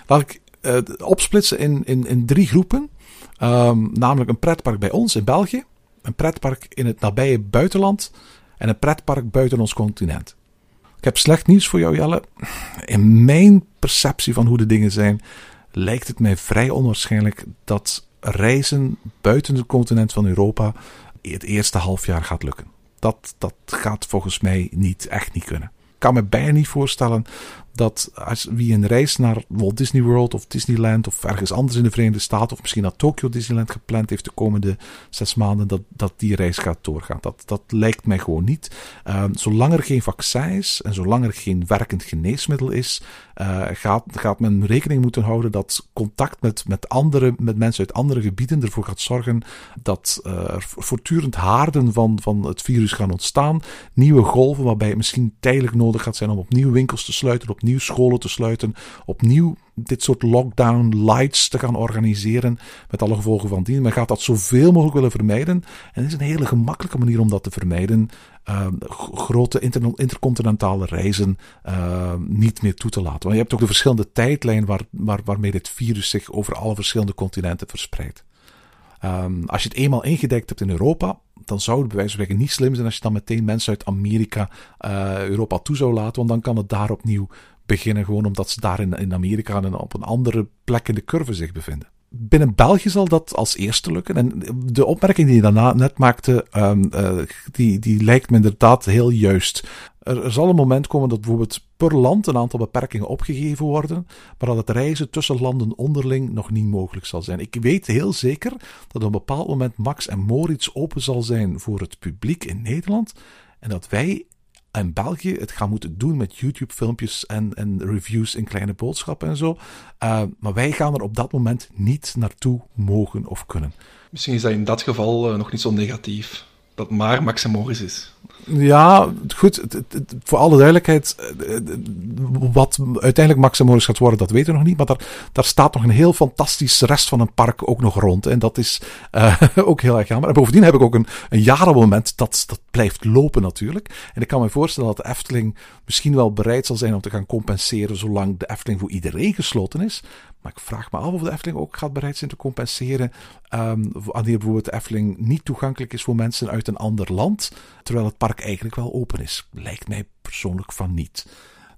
Laat ik eh, opsplitsen in, in, in drie groepen. Ehm, namelijk een pretpark bij ons in België, een pretpark in het nabije buitenland en een pretpark buiten ons continent. Ik heb slecht nieuws voor jou, Jelle. In mijn perceptie van hoe de dingen zijn, lijkt het mij vrij onwaarschijnlijk dat reizen buiten het continent van Europa het eerste halfjaar gaat lukken. Dat, dat gaat volgens mij niet, echt niet kunnen. Ik kan me bijna niet voorstellen dat als wie een reis naar Walt Disney World of Disneyland of ergens anders in de Verenigde Staten of misschien naar Tokyo Disneyland gepland heeft de komende zes maanden, dat, dat die reis gaat doorgaan. Dat, dat lijkt mij gewoon niet. Ehm, zolang er geen vaccin is en zolang er geen werkend geneesmiddel is, eh, gaat, gaat men rekening moeten houden dat contact met, met, andere, met mensen uit andere gebieden ervoor gaat zorgen dat eh, er voortdurend haarden van, van het virus gaan ontstaan. Nieuwe golven waarbij het misschien tijdelijk nodig gaat zijn om opnieuw winkels te sluiten, opnieuw scholen te sluiten, opnieuw dit soort lockdown lights te gaan organiseren met alle gevolgen van dien. Men gaat dat zoveel mogelijk willen vermijden. En het is een hele gemakkelijke manier om dat te vermijden. Uh, grote inter intercontinentale reizen uh, niet meer toe te laten. Want je hebt ook de verschillende tijdlijn waar, waar, waarmee dit virus zich over alle verschillende continenten verspreidt. Um, als je het eenmaal ingedekt hebt in Europa, dan zou het bij wijze van niet slim zijn als je dan meteen mensen uit Amerika uh, Europa toe zou laten, want dan kan het daar opnieuw beginnen, gewoon omdat ze daar in, in Amerika en op een andere plek in de curve zich bevinden. Binnen België zal dat als eerste lukken. En de opmerking die je daarna net maakte, um, uh, die, die lijkt me inderdaad heel juist. Er, er, zal een moment komen dat bijvoorbeeld per land een aantal beperkingen opgegeven worden, maar dat het reizen tussen landen onderling nog niet mogelijk zal zijn. Ik weet heel zeker dat op een bepaald moment Max en Moritz open zal zijn voor het publiek in Nederland en dat wij in België het gaan moeten doen met YouTube-filmpjes en, en reviews in kleine boodschappen en zo. Uh, maar wij gaan er op dat moment niet naartoe mogen of kunnen.
Misschien is dat in dat geval uh, nog niet zo negatief. Dat maar Max en Morris is.
Ja, goed. Voor alle duidelijkheid, eh, wat uiteindelijk Max en Morris gaat worden, dat weten we nog niet. Maar daar, daar staat nog een heel fantastisch rest van een park ook nog rond. En dat is uh, ook heel erg jammer. En bovendien heb ik ook een, een jarenmoment dat, dat blijft lopen natuurlijk. En ik kan me voorstellen dat de Efteling misschien wel bereid zal zijn om te gaan compenseren zolang de Efteling voor iedereen gesloten is. Maar ik vraag me af of de Efteling ook gaat bereid zijn te compenseren. Um, wanneer bijvoorbeeld de Efteling niet toegankelijk is voor mensen uit een ander land. Terwijl het park eigenlijk wel open is. Lijkt mij persoonlijk van niet.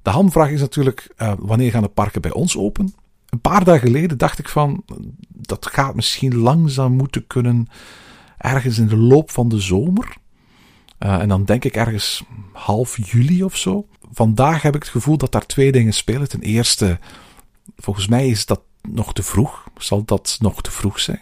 De hamvraag is natuurlijk: uh, wanneer gaan de parken bij ons open? Een paar dagen geleden dacht ik van. Dat gaat misschien langzaam moeten kunnen. Ergens in de loop van de zomer. Uh, en dan denk ik ergens half juli of zo. Vandaag heb ik het gevoel dat daar twee dingen spelen. Ten eerste, volgens mij is dat nog te vroeg. Zal dat nog te vroeg zijn?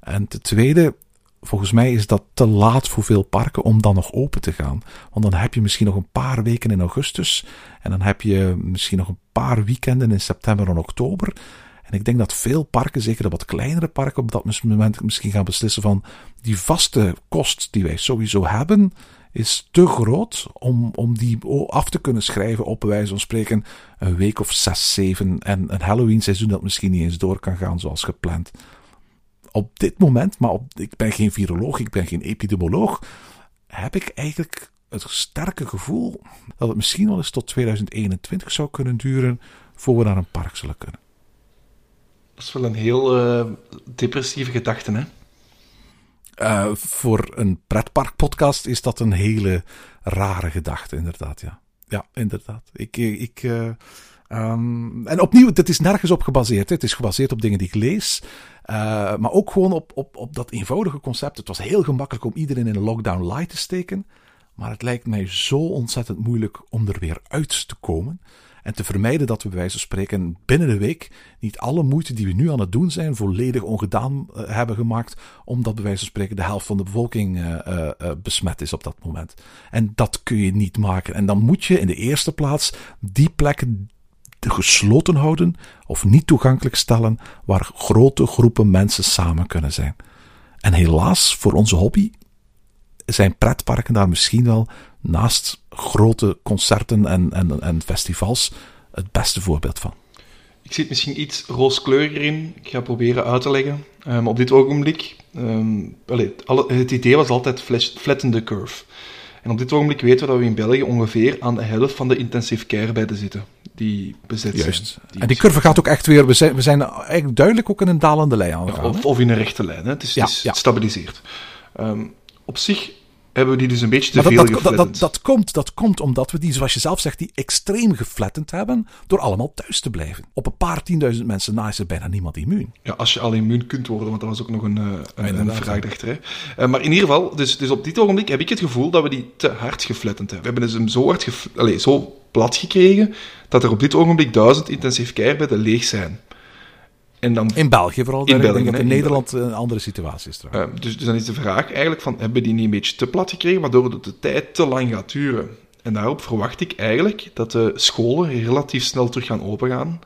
En ten tweede, volgens mij is dat te laat voor veel parken om dan nog open te gaan. Want dan heb je misschien nog een paar weken in augustus. En dan heb je misschien nog een paar weekenden in september en oktober. En ik denk dat veel parken, zeker de wat kleinere parken, op dat moment misschien gaan beslissen van die vaste kost die wij sowieso hebben, is te groot om, om die af te kunnen schrijven op wijze van spreken een week of zes, zeven en een Halloween seizoen dat misschien niet eens door kan gaan zoals gepland. Op dit moment, maar ik ben geen viroloog, ik ben geen epidemioloog, heb ik eigenlijk het sterke gevoel dat het misschien wel eens tot 2021 zou kunnen duren voor we naar een park zullen kunnen.
Dat is wel een heel uh, depressieve gedachte, hè?
Uh, voor een pretparkpodcast is dat een hele rare gedachte, inderdaad. Ja, ja inderdaad. Ik, ik, uh, um, en opnieuw, dit is nergens op gebaseerd. Het is gebaseerd op dingen die ik lees. Maar ook gewoon op, op, op dat eenvoudige concept. Het was heel gemakkelijk om iedereen in een lockdown light te steken. Maar het lijkt mij zo ontzettend moeilijk om er weer uit te komen. En te vermijden dat we bij wijze van spreken binnen de week niet alle moeite die we nu aan het doen zijn volledig ongedaan uh, hebben gemaakt. Omdat bij wijze van spreken de helft van de bevolking uh, uh, besmet is op dat moment. En dat kun je niet maken. En dan moet je in de eerste plaats die plekken gesloten houden of niet toegankelijk stellen waar grote groepen mensen samen kunnen zijn. En helaas voor onze hobby zijn pretparken daar misschien wel naast grote concerten en, en, en festivals het beste voorbeeld van.
Ik zit misschien iets rooskleuriger in. Ik ga proberen uit te leggen. Um, op dit ogenblik, um, alle, het idee was altijd flatten the curve. En op dit ogenblik weten we dat we in België ongeveer aan de helft van de intensive care bedden zitten. Die bezet
Juist.
zijn.
Die en die curve gaat ook echt weer... We zijn, we zijn eigenlijk duidelijk ook in een dalende lijn aan
ja, of, of, in een rechte lijn. Hè. Het is, ja, het is ja. stabiliseerd. Um, op zich hebben we die dus een beetje te veel
dat, dat, dat, dat, komt, dat komt omdat we die, zoals je zelf zegt, die extreem geflattend hebben door allemaal thuis te blijven. Op een paar tienduizend mensen na is er bijna niemand immuun.
Ja, als je al immuun kunt worden, want dat was ook nog een, een, een vraag dachter. Hè. Uh, maar in ieder geval, dus, dus op dit ogenblik heb ik het gevoel dat we die te hard geflattend hebben. We hebben dus hem zo hard allez, zo plat gekregen, dat er op dit ogenblik duizend intensief care leeg zijn.
En dan, in België vooral. In België, ik denk dat in, Nederland een andere situatie is.
Uh, dus, dus dan is de vraag eigenlijk van, hebben die niet een beetje te plat gekregen, waardoor het de tijd te lang gaat duren? En daarop verwacht ik eigenlijk dat de scholen relatief snel terug gaan opengaan.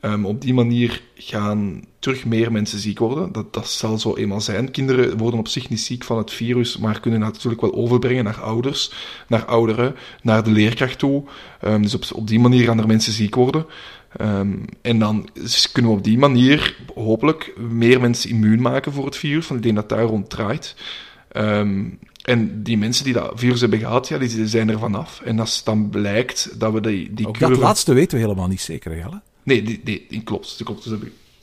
Um, op die manier gaan terug meer mensen ziek worden. Dat, dat zal zo eenmaal zijn. Kinderen worden op zich niet ziek van het virus, maar kunnen dat natuurlijk wel overbrengen naar ouders, naar ouderen, naar de leerkracht toe. Um, dus op, op die manier gaan er mensen ziek worden. Um, en dan kunnen we op die manier hopelijk meer mensen immuun maken voor het virus, van ik denk dat daar rond draait. Um, en die mensen die dat virus hebben gehad, ja, die zijn er vanaf. En als dan blijkt dat we die, die
Ook curve... dat laatste weten we helemaal niet zeker, hè?
Nee, die, die, die klopt. Die klopt. Dus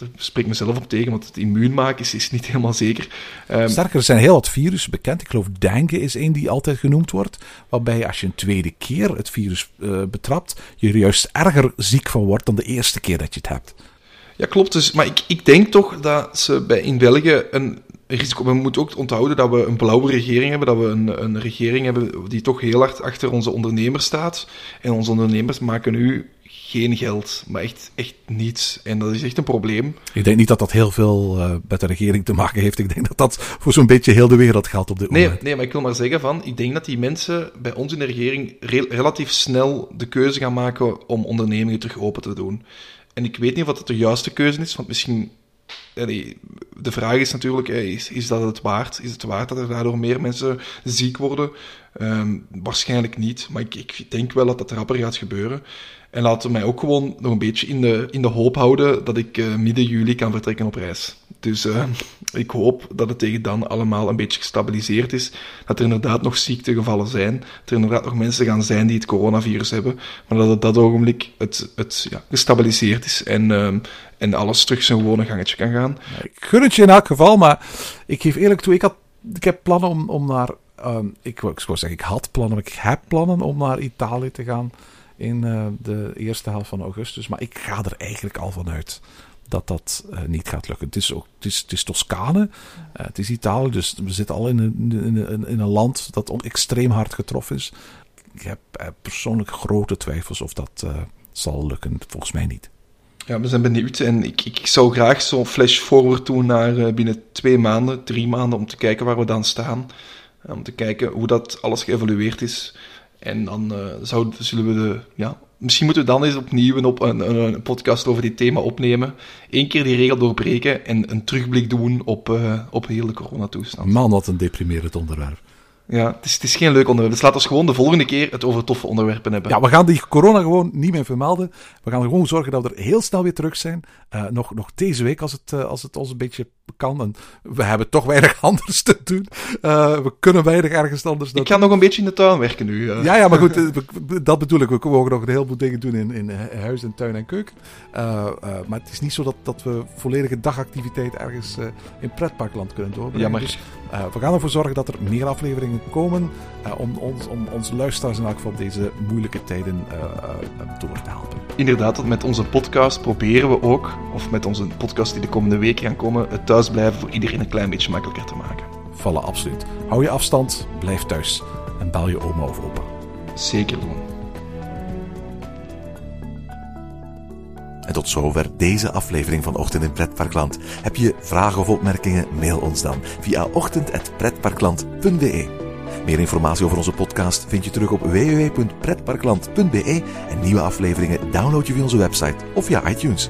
daar spreek ik mezelf op tegen, want het immuun maken is, is niet helemaal zeker.
Um, Sterker, er zijn heel wat virussen bekend. Ik geloof dengue is één die altijd genoemd wordt. Waarbij als je een tweede keer het virus uh, betrapt, je er juist erger ziek van wordt dan de eerste keer dat je het hebt.
Ja, klopt. Dus, maar ik, ik denk toch dat ze bij, in België een risico... We moeten ook onthouden dat we een blauwe regering hebben. Dat we een, een regering hebben die toch heel hard achter onze ondernemers staat. En onze ondernemers maken nu geen geld, maar echt, echt niets. En dat is echt een probleem.
Ik denk niet dat dat heel veel uh, met de regering te maken heeft. Ik denk dat dat voor zo'n beetje heel de wereld geldt op dit
nee,
moment.
Nee, maar ik wil maar zeggen van, ik denk dat die mensen bij ons in de regering re relatief snel de keuze gaan maken om ondernemingen terug open te doen. En ik weet niet of dat de juiste keuze is, want misschien de vraag is natuurlijk, is, is dat het waard? Is het waard dat er daardoor meer mensen ziek worden? Um, waarschijnlijk niet, maar ik, ik, denk wel dat dat rapper gaat gebeuren. En laten mij ook gewoon nog een beetje in de, in de hoop houden dat ik uh, midden juli kan vertrekken op reis. Dus uh, ik hoop dat het tegen dan allemaal een beetje gestabiliseerd is. Dat er inderdaad nog ziektegevallen zijn. Dat er inderdaad nog mensen gaan zijn die het coronavirus hebben. Maar dat op dat ogenblik het, het ja, gestabiliseerd is en, uh, en alles terug zijn gewone gangetje kan gaan.
Ik gun het je in elk geval, maar ik geef eerlijk toe, ik, had, ik heb plannen om, om naar... Um, ik, ik zeggen, ik had plannen, ik heb plannen om naar Italië te gaan in uh, de eerste helft van augustus. Maar ik ga er eigenlijk al vanuit dat dat uh, niet gaat lukken. Het is, ook, het is, het is Toscane, uh, het is Italië, dus we zitten al in een, in een, in een land dat extreem hard getroffen is. Ik heb persoonlijk grote twijfels of dat zal lukken. Volgens mij niet.
Ja, we zijn benieuwd en ik, ik zou graag zo'n flash forward doen naar binnen twee maanden, drie maanden, om te kijken waar we dan staan. Om te kijken hoe dat alles geëvolueerd is. En dan uh, zou, zullen we de. Ja, misschien moeten we dan eens opnieuw een, op, een, een, podcast over dit thema opnemen. Eén keer die regel doorbreken en een terugblik doen op, uh, op heel de coronatoestand.
Man, wat een deprimerend onderwerp.
Ja, het is, het is geen leuk onderwerp. Dus laten we gewoon de volgende keer het over toffe onderwerpen hebben.
Ja, we gaan die corona gewoon niet meer vermelden. We gaan er gewoon zorgen dat we er heel snel weer terug zijn. Uh, nog, nog deze week, als het, uh, als het ons een beetje kan. En we hebben toch weinig anders te doen. Uh, we kunnen weinig ergens anders.
Dat... Ik ga nog een beetje in de tuin werken nu.
Ja, ja, maar goed, dat bedoel ik. We mogen nog een heleboel dingen doen in, in huis en tuin en keuken. maar het is niet zo dat, dat we volledige dagactiviteit ergens in pretparkland kunnen doorbrengen. Ja, maar... Dus we gaan ervoor zorgen dat er meer afleveringen komen om, ons, om onze luisteraars in elk geval deze moeilijke tijden door te helpen.
Inderdaad, met onze podcast proberen we ook, of met onze podcast die de komende week gaan komen, het thuisblijven voor iedereen een klein beetje makkelijker te maken.
Vallen, absoluut. Hou je afstand, blijf thuis en bel je oma of opa.
Zeker doen.
En tot zover deze aflevering van Ochtend in Pretparkland. Heb je vragen of opmerkingen? Mail ons dan via ochtend.pretparkland.be. Meer informatie over onze podcast vind je terug op www.pretparkland.be en nieuwe afleveringen download je via onze website of via iTunes.